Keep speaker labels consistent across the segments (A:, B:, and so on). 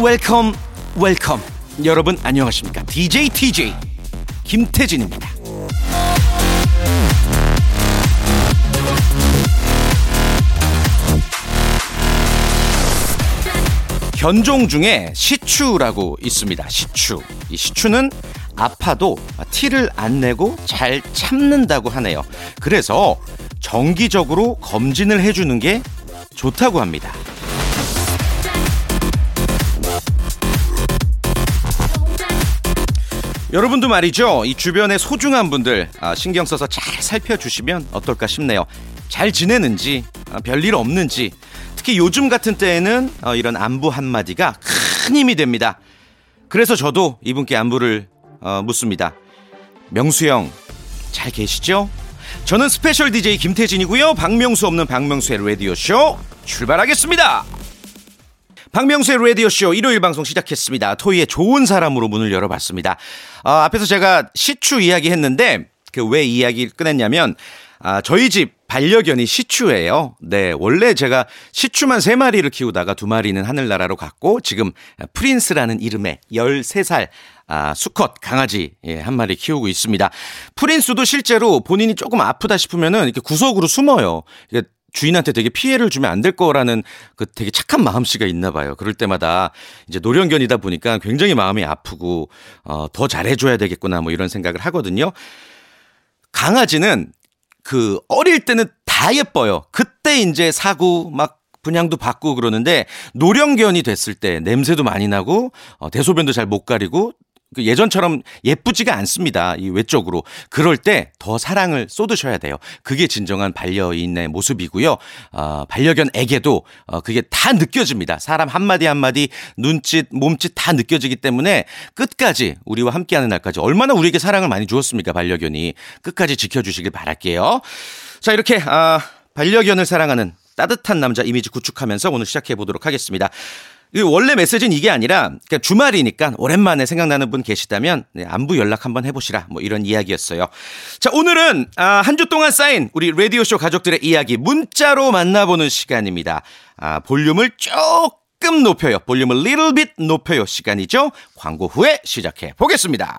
A: Welcome
B: welcome. 여러분 안녕하십니까? DJ TJ 김태진입니다. 견종 중에 시추라고 있습니다. 시추. 이 시추는 아파도 티를 안 내고 잘 참는다고 하네요. 그래서 정기적으로 검진을 해주는 게 좋다고 합니다 여러분도 말이죠. 이 주변의 소중한 분들 아, 신경 써서 잘 살펴주시면 어떨까 싶네요. 잘 지내는지 아, 별일 없는지 특히 요즘 같은 때에는 어, 이런 안부 한마디가 큰 힘이 됩니다. 그래서 저도 이분께 안부를 어, 묻습니다. 명수 형 잘 계시죠? 저는 스페셜 DJ 김태진이고요. 박명수 없는 박명수의 라디오 쇼 출발하겠습니다. 박명수의 라디오쇼 일요일 방송 시작했습니다. 토이의 좋은 사람으로 문을 열어봤습니다. 어, 앞에서 제가 시추 이야기 했는데, 그 왜 이야기를 꺼냈냐면, 아, 저희 집 반려견이 시추예요. 네, 원래 제가 시추만 세마리를 키우다가 두마리는 하늘나라로 갔고, 지금 프린스라는 이름의 13살 아, 수컷 강아지 예, 한 마리 키우고 있습니다. 프린스도 실제로 본인이 조금 아프다 싶으면은 이렇게 구석으로 숨어요. 이게 주인한테 되게 피해를 주면 안 될 거라는 그 되게 착한 마음씨가 있나 봐요. 그럴 때마다 이제 노령견이다 보니까 굉장히 마음이 아프고 어, 더 잘해줘야 되겠구나 뭐 이런 생각을 하거든요. 강아지는 그 어릴 때는 다 예뻐요. 그때 이제 사고 막 분양도 받고 그러는데 노령견이 됐을 때 냄새도 많이 나고 어, 대소변도 잘 못 가리고 그 예전처럼 예쁘지가 않습니다. 이 외적으로. 그럴 때 더 사랑을 쏟으셔야 돼요. 그게 진정한 반려인의 모습이고요. 어, 반려견에게도 어, 그게 다 느껴집니다. 사람 한마디 한마디 눈짓, 몸짓 다 느껴지기 때문에 끝까지 우리와 함께하는 날까지 얼마나 우리에게 사랑을 많이 주었습니까? 반려견이. 끝까지 지켜주시길 바랄게요. 자, 이렇게 아, 반려견을 사랑하는 따뜻한 남자 이미지 구축하면서 오늘 시작해 보도록 하겠습니다. 이 원래 메시지는 이게 아니라 그러니까 주말이니까 오랜만에 생각나는 분 계시다면 네, 안부 연락 한번 해보시라 뭐 이런 이야기였어요. 자 오늘은 아, 한 주 동안 쌓인 우리 라디오 쇼 가족들의 이야기 문자로 만나보는 시간입니다. 아, 볼륨을 조금 높여요. 볼륨을 little bit 높여요 시간이죠. 광고 후에 시작해 보겠습니다.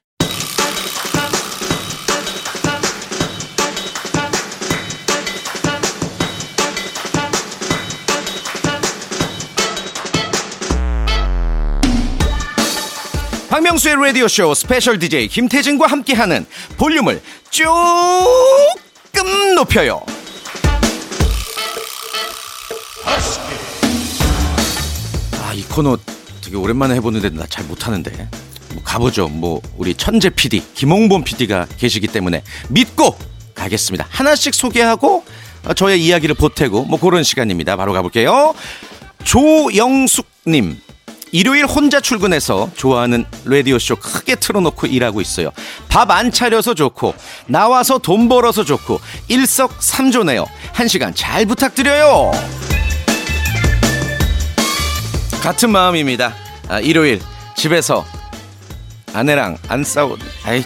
B: 박명수의 라디오 쇼 스페셜 DJ 김태진과 함께하는 볼륨을 조금 높여요. 아, 이 코너 되게 오랜만에 해보는데 나 잘 못하는데. 뭐 가보죠. 뭐 우리 천재 PD 김홍범 PD가 계시기 때문에 믿고 가겠습니다. 하나씩 소개하고 어, 저의 이야기를 보태고 뭐 그런 시간입니다. 바로 가볼게요. 조영숙님. 일요일 혼자 출근해서 좋아하는 라디오쇼 크게 틀어놓고 일하고 있어요. 밥 안 차려서 좋고, 나와서 돈 벌어서 좋고, 일석삼조네요. 한 시간 잘 부탁드려요. 같은 마음입니다. 아, 일요일 집에서 아내랑 안 싸우, 아이,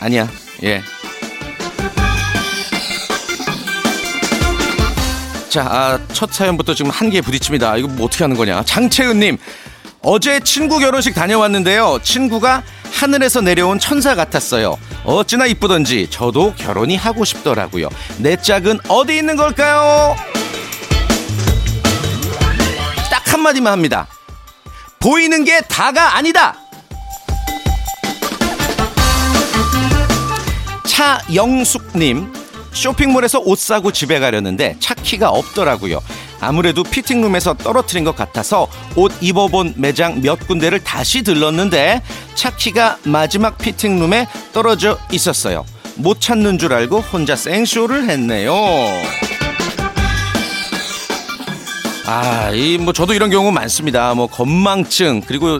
B: 아니야. 예. 자, 아, 첫 사연부터 지금 한계에 부딪힙니다. 이거 뭐 어떻게 하는 거냐. 장채은님, 어제 친구 결혼식 다녀왔는데요. 친구가 하늘에서 내려온 천사 같았어요. 어찌나 이쁘던지 저도 결혼이 하고 싶더라고요. 내 짝은 어디 있는 걸까요? 딱 한마디만 합니다. 보이는 게 다가 아니다! 차영숙님, 쇼핑몰에서 옷 사고 집에 가려는데 차 키가 없더라고요. 아무래도 피팅룸에서 떨어뜨린 것 같아서 옷 입어본 매장 몇 군데를 다시 들렀는데 차키가 마지막 피팅룸에 떨어져 있었어요. 못 찾는 줄 알고 혼자 생쇼를 했네요. 아, 이 뭐 저도 이런 경우 많습니다. 뭐 건망증 그리고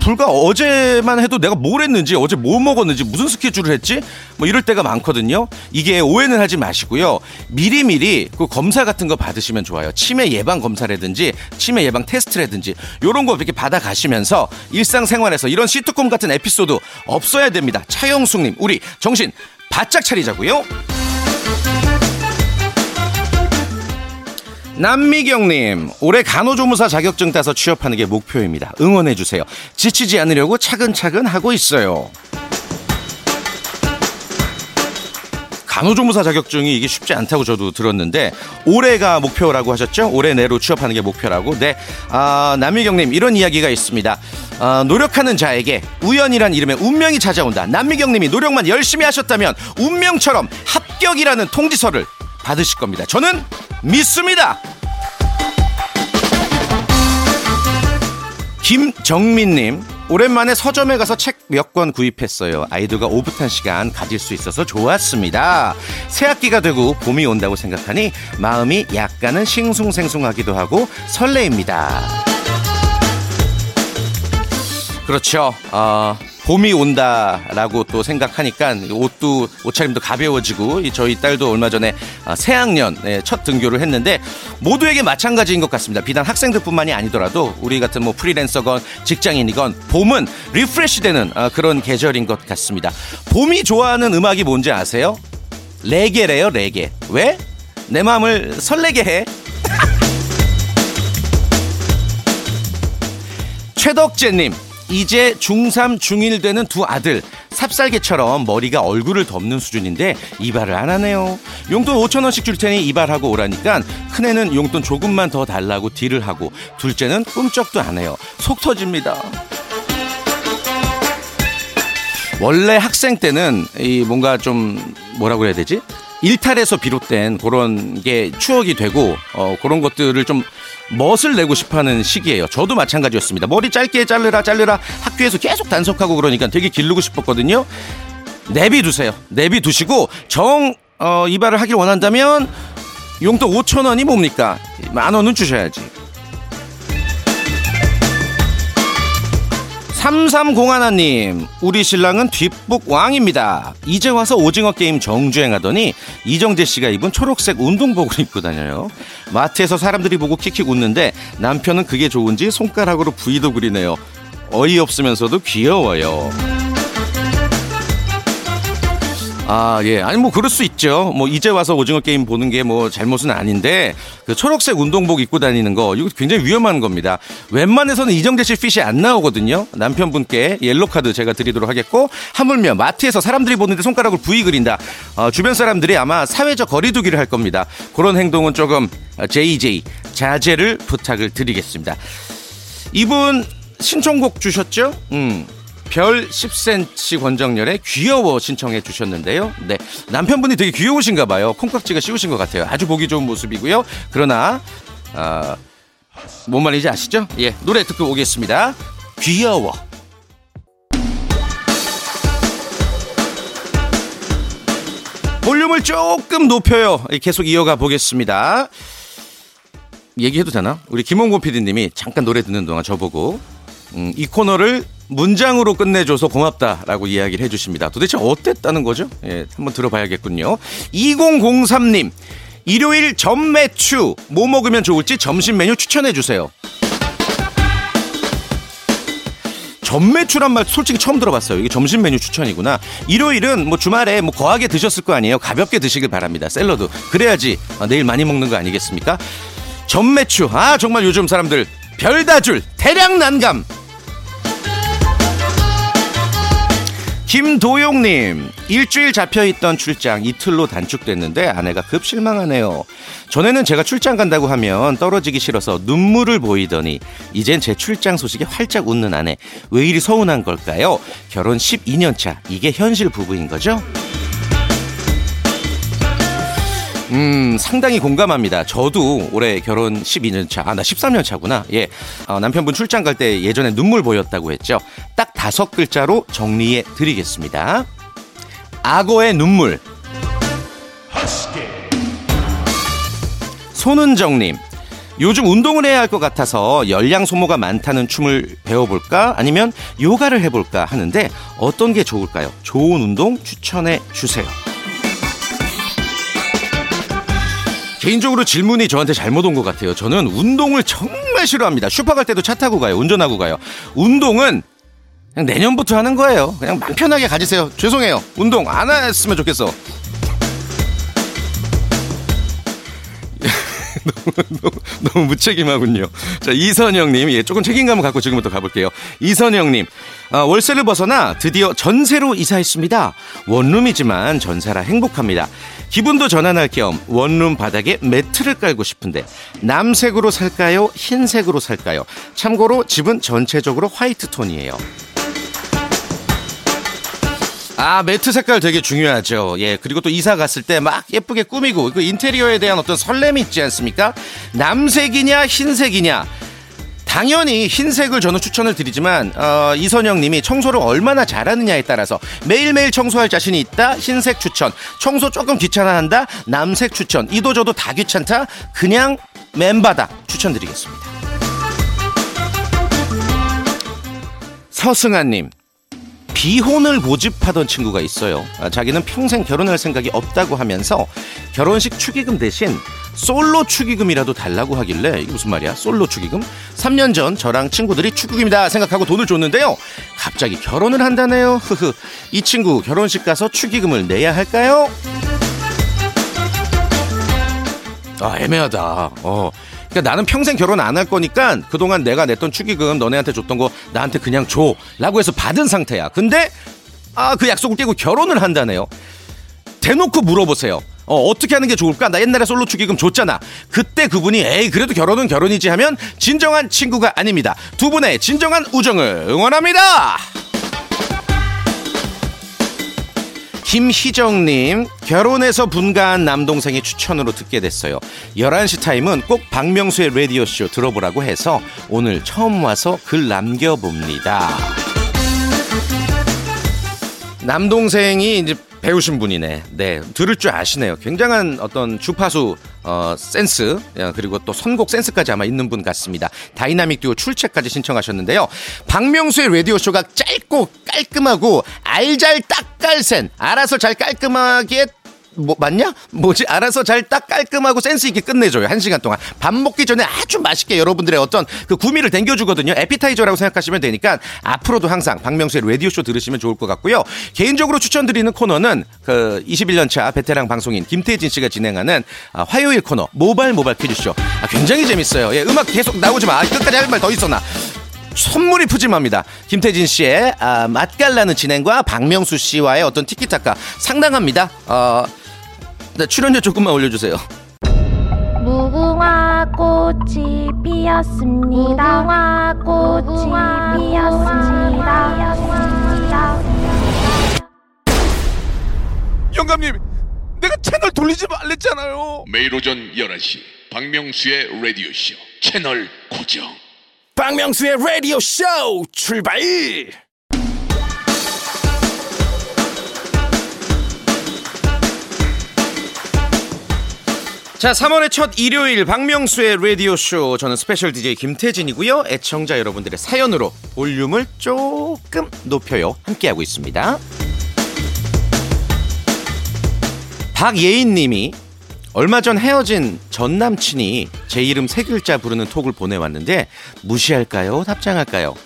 B: 불과 어제만 해도 내가 뭘 했는지 어제 뭐 먹었는지 무슨 스케줄을 했지 뭐 이럴 때가 많거든요. 이게 오해는 하지 마시고요. 미리미리 그 검사 같은 거 받으시면 좋아요. 치매 예방 검사라든지 치매 예방 테스트라든지 요런 거 이렇게 받아 가시면서 일상생활에서 이런 시트콤 같은 에피소드 없어야 됩니다. 차영숙님, 우리 정신 바짝 차리자고요. 남미경님, 올해 간호조무사 자격증 따서 취업하는 게 목표입니다. 응원해주세요. 지치지 않으려고 차근차근 하고 있어요. 간호조무사 자격증이 이게 쉽지 않다고 저도 들었는데 올해가 목표라고 하셨죠? 올해 내로 취업하는 게 목표라고. 네, 아, 남미경님 이런 이야기가 있습니다. 아, 노력하는 자에게 우연이란 이름의 운명이 찾아온다. 남미경님이 노력만 열심히 하셨다면 운명처럼 합격이라는 통지서를 받으실 겁니다. 저는 믿습니다. 김정민님, 오랜만에 서점에 가서 책 몇 권 구입했어요. 아이들과 오붓한 시간 가질 수 있어서 좋았습니다. 새학기가 되고 봄이 온다고 생각하니 마음이 약간은 싱숭생숭하기도 하고 설레입니다. 그렇죠. 어, 봄이 온다라고 또 생각하니까 옷도 옷차림도 가벼워지고 이 저희 딸도 얼마 전에 아, 새학년 네, 첫 등교를 했는데 모두에게 마찬가지인 것 같습니다. 비단 학생들뿐만이 아니더라도 우리 같은 뭐 프리랜서건 직장인이건 봄은 리프레시되는 아, 그런 계절인 것 같습니다. 봄이 좋아하는 음악이 뭔지 아세요? 레게래요, 레게. 왜? 내 마음을 설레게 해. 최덕재님, 이제 중3, 중1 되는 두 아들. 삽살개처럼 머리가 얼굴을 덮는 수준인데 이발을 안 하네요. 용돈 5천원씩 줄 테니 이발하고 오라니까 큰애는 용돈 조금만 더 달라고 딜을 하고 둘째는 꿈쩍도 안 해요. 속 터집니다. 원래 학생 때는 이 뭔가 좀 뭐라고 해야 되지? 일탈에서 비롯된 그런 게 추억이 되고 어 그런 것들을 좀 멋을 내고 싶어하는 시기예요. 저도 마찬가지였습니다. 머리 짧게 자르라 자르라 학교에서 계속 단속하고 그러니까 되게 기르고 싶었거든요. 내비 두세요. 내비 두시고 정 어, 이발을 하길 원한다면 용돈 5천 원이 뭡니까? 만 원은 주셔야지. 3301님, 우리 신랑은 뒷북 왕입니다. 이제 와서 오징어 게임 정주행하더니 이정재 씨가 입은 초록색 운동복을 입고 다녀요. 마트에서 사람들이 보고 킥킥 웃는데 남편은 그게 좋은지 손가락으로 V도 그리네요. 어이없으면서도 귀여워요. 아, 예. 아니, 뭐, 그럴 수 있죠. 뭐, 이제 와서 오징어 게임 보는 게 뭐, 잘못은 아닌데, 그 초록색 운동복 입고 다니는 거, 이거 굉장히 위험한 겁니다. 웬만해서는 이정재 씨 핏이 안 나오거든요. 남편분께 옐로카드 제가 드리도록 하겠고, 하물며 마트에서 사람들이 보는데 손가락을 부위 그린다. 어, 주변 사람들이 아마 사회적 거리두기를 할 겁니다. 그런 행동은 조금, JJ, 자제를 부탁을 드리겠습니다. 이분 신청곡 주셨죠? 음. 별 10cm 권정열의 귀여워 신청해 주셨는데요. 네. 남편분이 되게 귀여우신가 봐요. 콩깍지가 씌우신 것 같아요. 아주 보기 좋은 모습이고요. 그러나, 아, 뭔 말인지 아시죠? 예. 노래 듣고 오겠습니다. 귀여워. 볼륨을 조금 높여요. 계속 이어가 보겠습니다. 얘기해도 되나? 우리 김홍곤 PD님이 잠깐 노래 듣는 동안 저보고 음, 이 코너를 문장으로 끝내줘서 고맙다라고 이야기를 해주십니다. 도대체 어땠다는 거죠? 예, 한번 들어봐야겠군요. 2003님, 일요일 전매추 뭐 먹으면 좋을지 점심 메뉴 추천해 주세요. 전매추란 말 솔직히 처음 들어봤어요. 이게 점심 메뉴 추천이구나. 일요일은 뭐 주말에 뭐 거하게 드셨을 거 아니에요. 가볍게 드시길 바랍니다. 샐러드. 그래야지 어, 내일 많이 먹는 거 아니겠습니까? 전매추. 아 정말 요즘 사람들 별다줄 대량 난감 김도용님, 일주일 잡혀있던 출장 이틀로 단축됐는데 아내가 급 실망하네요. 전에는 제가 출장 간다고 하면 떨어지기 싫어서 눈물을 보이더니 이젠 제 출장 소식에 활짝 웃는 아내. 왜 이리 서운한 걸까요? 결혼 12년 차. 이게 현실 부부인 거죠? 음, 상당히 공감합니다. 저도 올해 결혼 12년 차, 아, 나 13년 차구나. 예. 어, 남편분 출장 갈 때 예전에 눈물 보였다고 했죠. 딱 다섯 글자로 정리해 드리겠습니다. 악어의 눈물. 손은정님. 요즘 운동을 해야 할 것 같아서 열량 소모가 많다는 춤을 배워볼까? 아니면 요가를 해볼까 하는데 어떤 게 좋을까요? 좋은 운동 추천해 주세요. 개인적으로 질문이 저한테 잘못 온 것 같아요. 저는 운동을 정말 싫어합니다. 슈퍼 갈 때도 차 타고 가요. 운전하고 가요. 운동은 그냥 내년부터 하는 거예요. 그냥 막 편하게 가지세요. 죄송해요. 운동 안 했으면 좋겠어. 너무, 너무, 너무 무책임하군요. 자, 이선영님, 예, 조금 책임감을 갖고 지금부터 가볼게요. 이선영님, 아, 월세를 벗어나 드디어 전세로 이사했습니다. 원룸이지만 전세라 행복합니다. 기분도 전환할 겸 원룸 바닥에 매트를 깔고 싶은데 남색으로 살까요? 흰색으로 살까요? 참고로 집은 전체적으로 화이트 톤이에요. 아, 매트 색깔 되게 중요하죠. 예, 그리고 또 이사 갔을 때 막 예쁘게 꾸미고 그 인테리어에 대한 어떤 설렘이 있지 않습니까? 남색이냐, 흰색이냐. 당연히 흰색을 저는 추천을 드리지만 어, 이선영님이 청소를 얼마나 잘하느냐에 따라서 매일매일 청소할 자신이 있다 흰색 추천 청소 조금 귀찮아한다 남색 추천 이도저도 다 귀찮다 그냥 맨바다 추천드리겠습니다 서승아님 비혼을 모집하던 친구가 있어요. 아, 자기는 평생 결혼할 생각이 없다고 하면서 결혼식 축의금 대신 솔로 축의금이라도 달라고 하길래 이게 무슨 말이야? 솔로 축의금? 3년 전 저랑 친구들이 축의금이다 생각하고 돈을 줬는데요. 갑자기 결혼을 한다네요. 흐흐. 이 친구 결혼식 가서 축의금을 내야 할까요? 아 애매하다. 어. 그러니까 나는 평생 결혼 안 할 거니까 그동안 내가 냈던 축의금 너네한테 줬던 거 나한테 그냥 줘 라고 해서 받은 상태야. 근데 아 그 약속을 깨고 결혼을 한다네요. 대놓고 물어보세요. 어, 어떻게 하는 게 좋을까? 나 옛날에 솔로 축의금 줬잖아. 그때 그분이 에이 그래도 결혼은 결혼이지 하면 진정한 친구가 아닙니다. 두 분의 진정한 우정을 응원합니다. 김희정님, 결혼해서 분가한 남동생의 추천으로 듣게 됐어요. 11시 타임은 꼭 박명수의 라디오쇼 들어보라고 해서 오늘 처음 와서 글 남겨봅니다. 남동생이 이제 배우신 분이네. 네, 들을 줄 아시네요. 굉장한 어떤 주파수 어, 센스 야, 그리고 또 선곡 센스까지 아마 있는 분 같습니다. 다이나믹 듀오 출첵까지 신청하셨는데요. 박명수의 라디오 쇼가 짧고 깔끔하고 알잘 딱깔센 알아서 잘 깔끔하게 뭐 맞냐? 뭐지? 알아서 잘 딱 깔끔하고 센스 있게 끝내줘요. 한 시간 동안 밥 먹기 전에 아주 맛있게 여러분들의 어떤 그 구미를 댕겨주거든요. 에피타이저라고 생각하시면 되니까 앞으로도 항상 박명수의 라디오 쇼 들으시면 좋을 것 같고요. 개인적으로 추천드리는 코너는 그 21년차 베테랑 방송인 김태진 씨가 진행하는 아, 화요일 코너 모발 모발 퀴즈쇼. 아, 굉장히 재밌어요. 예, 음악 계속 나오지 마. 아, 끝까지 할 말 더 있었나? 선물이 푸짐합니다. 김태진 씨의 아, 맛깔나는 진행과 박명수 씨와의 어떤 티키타카 상당합니다. 어, 네, 출연료 조금만 올려주세요.
C: 무궁화 꽃이 피었습니다. 무궁화 꽃이 피었습니다.
A: 영감님, 내가 채널 돌리지 말랬잖아요.
D: 매일 오전 11시 박명수의 라디오 쇼 채널 고정
A: 박명수의 라디오 쇼 출발!
B: 자, 3월의 첫 일요일 박명수의 라디오 쇼 저는 스페셜 DJ 김태진이고요. 애청자 여러분들의 사연으로 볼륨을 조금 높여요. 함께하고 있습니다. 박예인 님이 얼마 전 헤어진 전 남친이 제 이름 세 글자 부르는 톡을 보내왔는데 무시할까요? 답장할까요?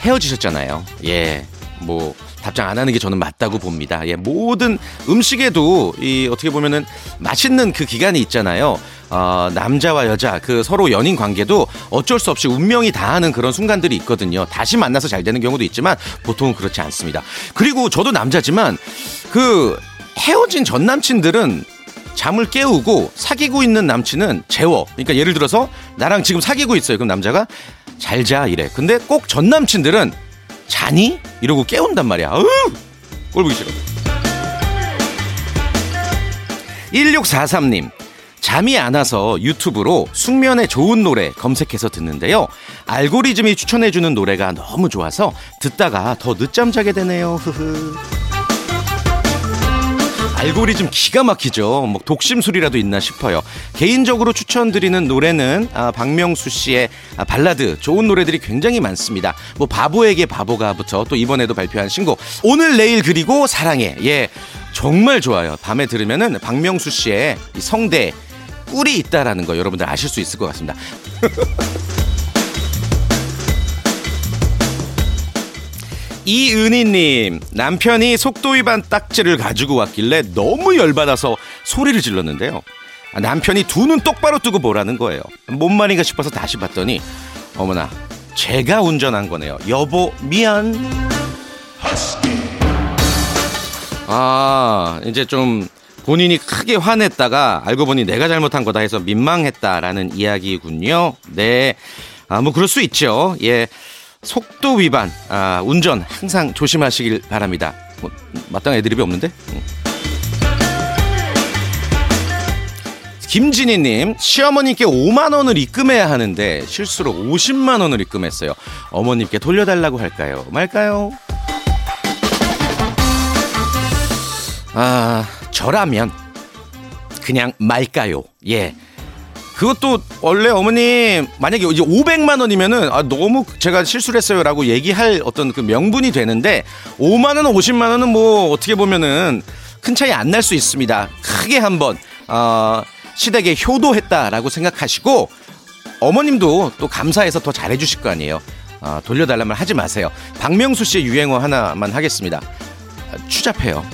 B: 헤어지셨잖아요. 예. 뭐 답장 안 하는 게 저는 맞다고 봅니다. 예, 모든 음식에도 이 어떻게 보면은 맛있는 그 기간이 있잖아요. 어, 남자와 여자 그 서로 연인 관계도 어쩔 수 없이 운명이 다하는 그런 순간들이 있거든요. 다시 만나서 잘 되는 경우도 있지만 보통은 그렇지 않습니다. 그리고 저도 남자지만 그 헤어진 전 남친들은 잠을 깨우고 사귀고 있는 남친은 재워. 그러니까 예를 들어서 나랑 지금 사귀고 있어요. 그럼 남자가 잘 자 이래. 근데 꼭 전 남친들은 자니? 이러고 깨운단 말이야. 으! 꼴보기 싫어. 1643님. 잠이 안 와서 유튜브로 숙면에 좋은 노래 검색해서 듣는데요. 알고리즘이 추천해주는 노래가 너무 좋아서 듣다가 더 늦잠 자게 되네요. 흐흐. 알고리즘 기가 막히죠. 뭐 독심술이라도 있나 싶어요. 개인적으로 추천드리는 노래는 아, 박명수 씨의 아, 발라드 좋은 노래들이 굉장히 많습니다. 뭐 바보에게 바보가부터 또 이번에도 발표한 신곡 오늘 내일 그리고 사랑해 예 정말 좋아요. 밤에 들으면은 박명수 씨의 이 성대 꿀이 있다라는 거 여러분들 아실 수 있을 것 같습니다. 이은희님 남편이 속도 위반 딱지를 가지고 왔길래 너무 열받아서 소리를 질렀는데요. 아, 남편이 두 눈 똑바로 뜨고 보라는 거예요. 뭔 말인가 싶어서 다시 봤더니 어머나 제가 운전한 거네요. 여보 미안. 아 이제 좀 본인이 크게 화냈다가 알고 보니 내가 잘못한 거다 해서 민망했다라는 이야기군요. 네. 아, 뭐 그럴 수 있죠. 예. 속도 위반, 아, 운전 항상 조심하시길 바랍니다. 뭐, 마땅한 애드립이 없는데? 음. 김진희님, 시어머님께 5만원을 입금해야 하는데 실수로 50만원을 입금했어요. 어머님께 돌려달라고 할까요? 말까요? 아, 저라면 그냥 말까요? 예. 그것도 원래 어머님 만약에 이제 500만 원이면은 아 너무 제가 실수를 했어요라고 얘기할 어떤 그 명분이 되는데 5만 원, 50만 원은 뭐 어떻게 보면은 큰 차이 안 날 수 있습니다. 크게 한번 어 시댁에 효도했다라고 생각하시고 어머님도 또 감사해서 더 잘해 주실 거 아니에요. 어, 돌려달라면 하지 마세요. 박명수 씨의 유행어 하나만 하겠습니다. 아, 추잡해요.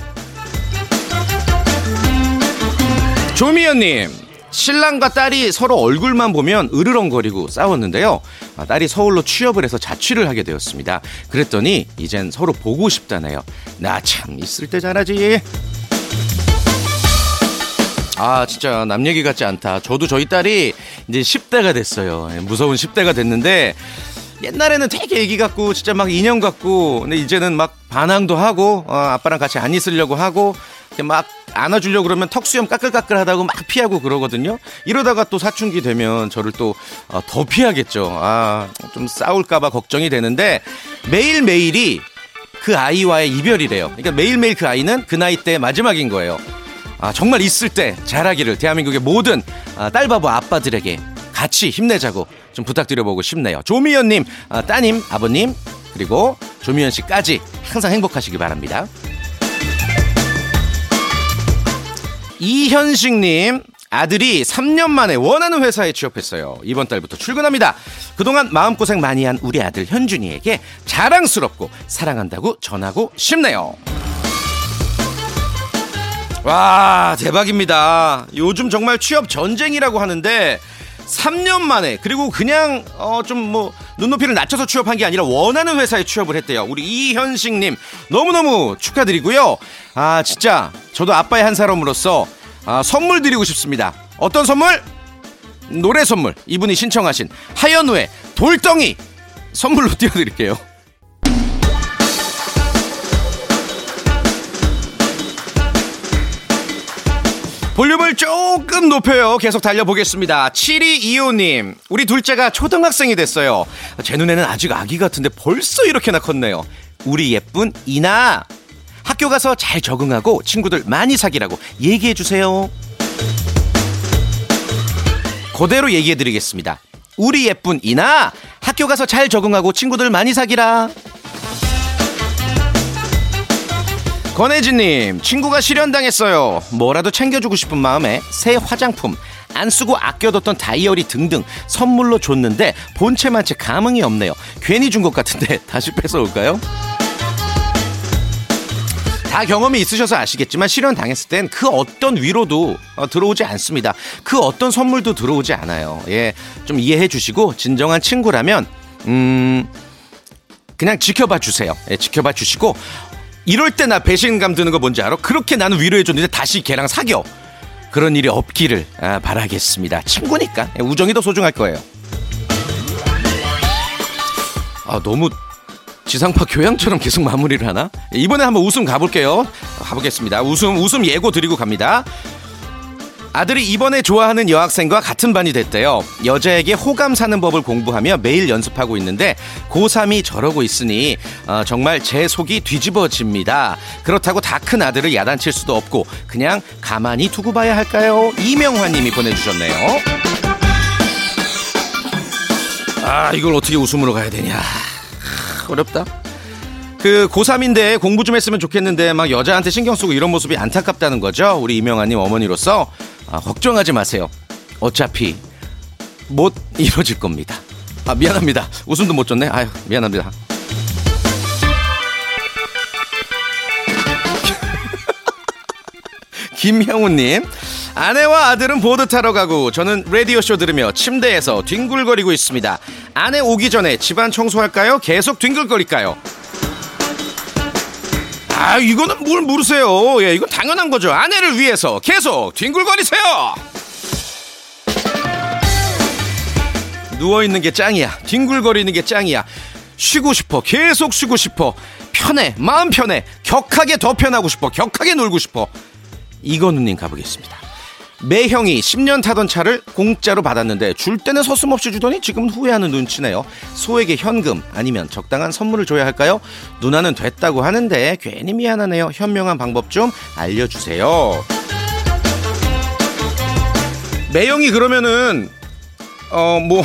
B: 조미연님, 신랑과 딸이 서로 얼굴만 보면 으르렁거리고 싸웠는데요. 아, 딸이 서울로 취업을 해서 자취를 하게 되었습니다. 그랬더니 이젠 서로 보고 싶다네요. 나 참 있을 때 잘하지. 아 진짜 남 얘기 같지 않다. 저도 저희 딸이 이제 10대가 됐어요. 예, 무서운 10대가 됐는데 옛날에는 되게 애기 같고 진짜 막 인형 같고 근데 이제는 막 반항도 하고 어, 아빠랑 같이 안 있으려고 하고 막 안아주려고 그러면 턱수염 까끌까끌하다고 막 피하고 그러거든요. 이러다가 또 사춘기 되면 저를 또더 어, 피하겠죠. 아, 좀 싸울까봐 걱정이 되는데 매일매일이 그 아이와의 이별이래요. 그러니까 매일매일 그 아이는 그 나이 때 마지막인 거예요. 아, 정말 있을 때 잘하기를 대한민국의 모든 아, 딸바보 아빠들에게 같이 힘내자고 좀 부탁드려보고 싶네요. 조미연님, 아, 따님, 아버님, 그리고 조미연 씨까지 항상 행복하시기 바랍니다. 이현식님 아들이 3년 만에 원하는 회사에 취업했어요. 이번 달부터 출근합니다. 그동안 마음고생 많이 한 우리 아들 현준이에게 자랑스럽고 사랑한다고 전하고 싶네요. 와, 대박입니다. 요즘 정말 취업 전쟁이라고 하는데 3년 만에 그리고 그냥 어 좀 뭐 눈높이를 낮춰서 취업한 게 아니라 원하는 회사에 취업을 했대요. 우리 이현식님 너무너무 축하드리고요. 아 진짜 저도 아빠의 한 사람으로서 아, 선물 드리고 싶습니다. 어떤 선물? 노래 선물. 이분이 신청하신 하현우의 돌덩이 선물로 띄워드릴게요. 볼륨을 조금 높여요. 계속 달려보겠습니다. 7225님, 우리 둘째가 초등학생이 됐어요. 제 눈에는 아직 아기 같은데 벌써 이렇게나 컸네요. 우리 예쁜 이나, 학교 가서 잘 적응하고 친구들 많이 사귀라고 얘기해주세요. 그대로 얘기해드리겠습니다. 우리 예쁜 이나, 학교 가서 잘 적응하고 친구들 많이 사귀라. 권혜진님, 친구가 실현당했어요. 뭐라도 챙겨주고 싶은 마음에 새 화장품, 안 쓰고 아껴뒀던 다이어리 등등 선물로 줬는데 본체만 채 감흥이 없네요. 괜히 준 것 같은데 다시 뺏어올까요? 다 경험이 있으셔서 아시겠지만 실현 당했을 땐 그 어떤 위로도 어, 들어오지 않습니다. 그 어떤 선물도 들어오지 않아요. 예, 좀 이해해 주시고 진정한 친구라면 음 그냥 지켜봐 주세요. 예, 지켜봐 주시고 이럴 때 나 배신감 드는 거 뭔지 알아? 그렇게 나는 위로해 줬는데 다시 걔랑 사겨. 그런 일이 없기를 아, 바라겠습니다. 친구니까 예, 우정이 더 소중할 거예요. 아 너무 지상파 교양처럼 계속 마무리를 하나? 이번에 한번 웃음 가볼게요. 가보겠습니다. 웃음 웃음 예고 드리고 갑니다. 아들이 이번에 좋아하는 여학생과 같은 반이 됐대요. 여자에게 호감 사는 법을 공부하며 매일 연습하고 있는데 고3이 저러고 있으니 어, 정말 제 속이 뒤집어집니다. 그렇다고 다 큰 아들을 야단칠 수도 없고 그냥 가만히 두고 봐야 할까요? 이명화 님이 보내주셨네요. 아 이걸 어떻게 웃음으로 가야 되냐 하, 어렵다 그 고3인데 공부 좀 했으면 좋겠는데 막 여자한테 신경 쓰고 이런 모습이 안타깝다는 거죠 우리 이명아님 어머니로서 아, 걱정하지 마세요. 어차피 못 이뤄질 겁니다. 아 미안합니다. 웃음도 못 줬네. 아유 미안합니다. 김형우님 아내와 아들은 보드 타러 가고 저는 라디오쇼 들으며 침대에서 뒹굴거리고 있습니다. 아내 오기 전에 집안 청소할까요? 계속 뒹굴거릴까요? 아 이거는 뭘 모르세요. 예 이건 당연한 거죠. 아내를 위해서 계속 뒹굴거리세요. 누워 있는 게 짱이야. 뒹굴거리는 게 짱이야. 쉬고 싶어. 계속 쉬고 싶어. 편해. 마음 편해. 격하게 더 편하고 싶어. 격하게 놀고 싶어. 이건우님 가보겠습니다 매 형이 10년 타던 차를 공짜로 받았는데 줄 때는 서슴없이 주더니 지금 후회하는 눈치네요. 소에게 현금 아니면 적당한 선물을 줘야 할까요? 누나는 됐다고 하는데 괜히 미안하네요. 현명한 방법 좀 알려주세요. 매형이 그러면은 어뭐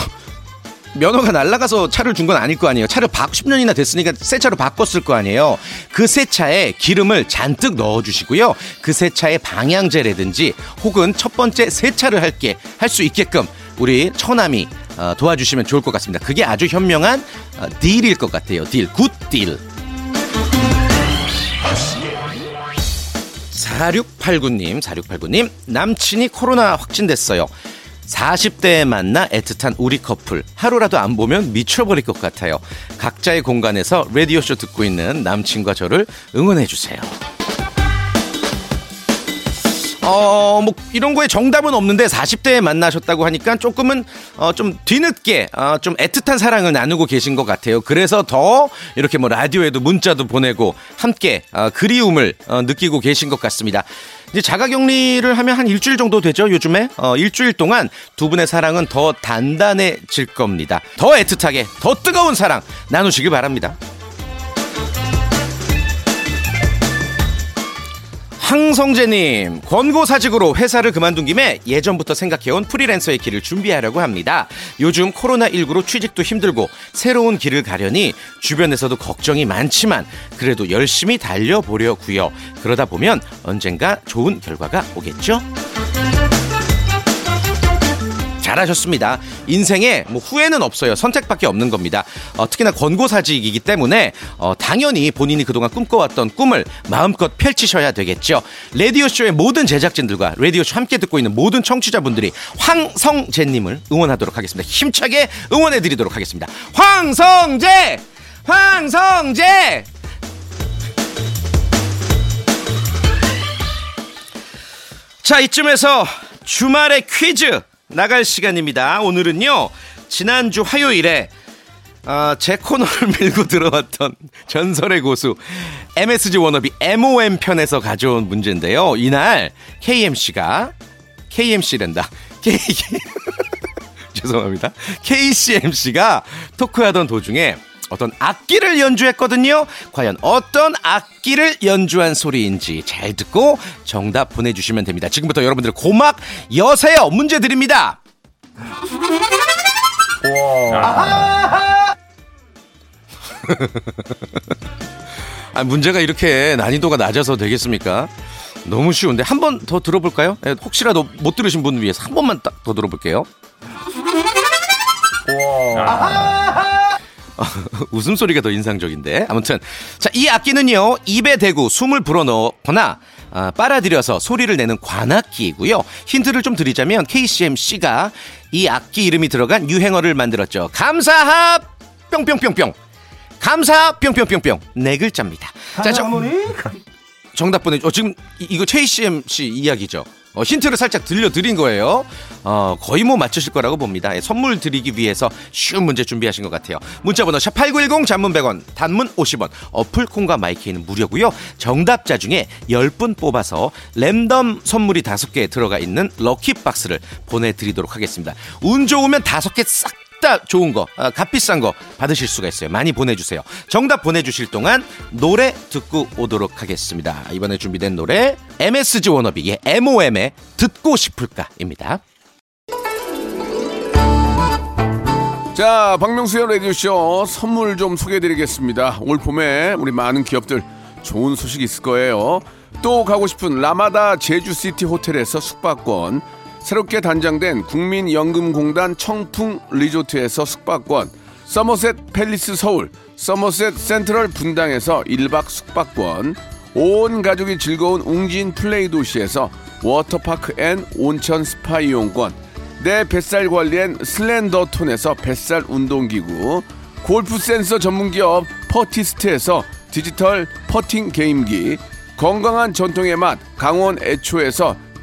B: 면허가 날라가서 차를 준 건 아닐 거 아니에요. 차를 바 10년이나 됐으니까 새 차로 바꿨을 거 아니에요. 그 새 차에 기름을 잔뜩 넣어 주시고요. 그 새 차에 방향제라든지 혹은 첫 번째 세차를 할게 할 수 있게끔 우리 처남이 어, 도와주시면 좋을 것 같습니다. 그게 아주 현명한 어, deal일 것 같아요. deal, good deal. 4689님, 4689님, 남친이 코로나 확진됐어요. 40대에 만나 애틋한 우리 커플. 하루라도 안 보면 미쳐버릴 것 같아요. 각자의 공간에서 라디오쇼 듣고 있는 남친과 저를 응원해 주세요. 어, 뭐, 이런 거에 정답은 없는데 40대에 만나셨다고 하니까 조금은, 어, 좀 뒤늦게, 어, 좀 애틋한 사랑을 나누고 계신 것 같아요. 그래서 더 이렇게 뭐 라디오에도 문자도 보내고 함께, 어, 그리움을, 어, 느끼고 계신 것 같습니다. 이제 자가 격리를 하면 한 일주일 정도 되죠, 요즘에? 어, 일주일 동안 두 분의 사랑은 더 단단해질 겁니다. 더 애틋하게, 더 뜨거운 사랑 나누시길 바랍니다. 황성재님, 권고사직으로 회사를 그만둔 김에 예전부터 생각해온 프리랜서의 길을 준비하려고 합니다. 요즘 코로나19로 취직도 힘들고 새로운 길을 가려니 주변에서도 걱정이 많지만 그래도 열심히 달려보려고요. 그러다 보면 언젠가 좋은 결과가 오겠죠? 잘하셨습니다. 인생에 뭐 후회는 없어요. 선택밖에 없는 겁니다. 어, 특히나 권고사직이기 때문에 어, 당연히 본인이 그동안 꿈꿔왔던 꿈을 마음껏 펼치셔야 되겠죠. 라디오쇼의 모든 제작진들과 라디오쇼 함께 듣고 있는 모든 청취자분들이 황성재님을 응원하도록 하겠습니다. 힘차게 응원해드리도록 하겠습니다. 황성재! 황성재! 자, 이쯤에서 주말의 퀴즈 나갈 시간입니다. 오늘은요, 지난주 화요일에 어, 제 코너를 밀고 들어왔던 전설의 고수 MSG 워너비 MOM 편에서 가져온 문제인데요. 이날 KMC가 KMC랜다. K 죄송합니다. KCMC가 토크하던 도중에 어떤 악기를 연주했거든요. 과연 어떤 악기를 연주한 소리인지 잘 듣고 정답 보내주시면 됩니다. 지금부터 여러분들 고막 여세요. 문제 드립니다. 아, 문제가 이렇게 난이도가 낮아서 되겠습니까? 너무 쉬운데 한 번 더 들어볼까요? 예, 혹시라도 못 들으신 분 위해서 한 번만 딱 더 들어볼게요. 웃음소리가 더 인상적인데. 아무튼. 자, 이 악기는요, 입에 대고 숨을 불어넣거나, 아, 빨아들여서 소리를 내는 관악기이고요. 힌트를 좀 드리자면, KCMC가 이 악기 이름이 들어간 유행어를 만들었죠. 감사합! 뿅뿅뿅뿅. 감사! 뿅뿅뿅뿅. 네 글자입니다. 자, 저, 정답 보내줘. 어, 지금, 이- 이거 KCMC 이야기죠. 어, 힌트를 살짝 들려드린 거예요. 어, 거의 뭐 맞추실 거라고 봅니다. 예, 선물 드리기 위해서 쉬운 문제 준비하신 것 같아요. 문자번호 샵8910 잔문 100원, 단문 50원, 어플 콩과 마이케이는 무료고요. 정답자 중에 10분 뽑아서 랜덤 선물이 5개 들어가 있는 럭키박스를 보내드리도록 하겠습니다. 운 좋으면 5개 싹 다 좋은 거, 아, 값비싼 거 받으실 수가 있어요. 많이 보내주세요. 정답 보내주실 동안 노래 듣고 오도록 하겠습니다. 이번에 준비된 노래 MSG 워너비의 MOM의 듣고 싶을까입니다.
A: 자, 박명수의 라디오쇼 선물 좀 소개해드리겠습니다. 올 봄에 우리 많은 기업들 좋은 소식 있을 거예요. 또 가고 싶은 라마다 제주시티 호텔에서 숙박권, 새롭게 단장된 국민연금공단 청풍 리조트에서 숙박권, 서머셋 팰리스 서울, 서머셋 센트럴 분당에서 1박 숙박권, 온 가족이 즐거운 웅진 플레이 도시에서 워터파크 and 온천 스파 이용권, 내 뱃살 관리엔 슬렌더 톤에서 뱃살 운동기구, 골프 센서 전문기업 퍼티스트에서 디지털 퍼팅 게임기, 건강한 전통의 맛 강원 애초에서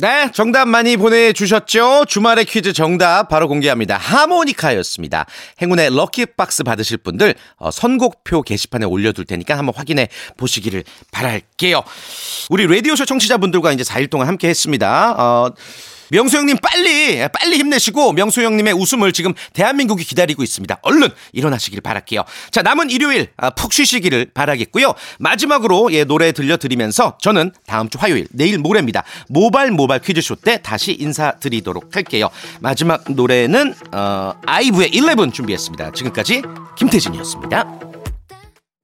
B: 네, 정답 많이 보내주셨죠? 주말의 퀴즈 정답 바로 공개합니다. 하모니카였습니다. 행운의 럭키박스 받으실 분들 어, 선곡표 게시판에 올려둘 테니까 한번 확인해 보시기를 바랄게요. 우리 라디오쇼 청취자분들과 이제 4일 동안 함께 했습니다. 어, 명수 형님 빨리 빨리 힘내시고 명수 형님의 웃음을 지금 대한민국이 기다리고 있습니다. 얼른 일어나시길 바랄게요. 자 남은 일요일 아, 푹 쉬시기를 바라겠고요. 마지막으로 예 노래 들려드리면서 저는 다음 주 화요일 내일 모레입니다. 모발 모발 퀴즈쇼 때 다시 인사드리도록 할게요. 마지막 노래는 어, 아이브의 11 준비했습니다. 지금까지 김태진이었습니다.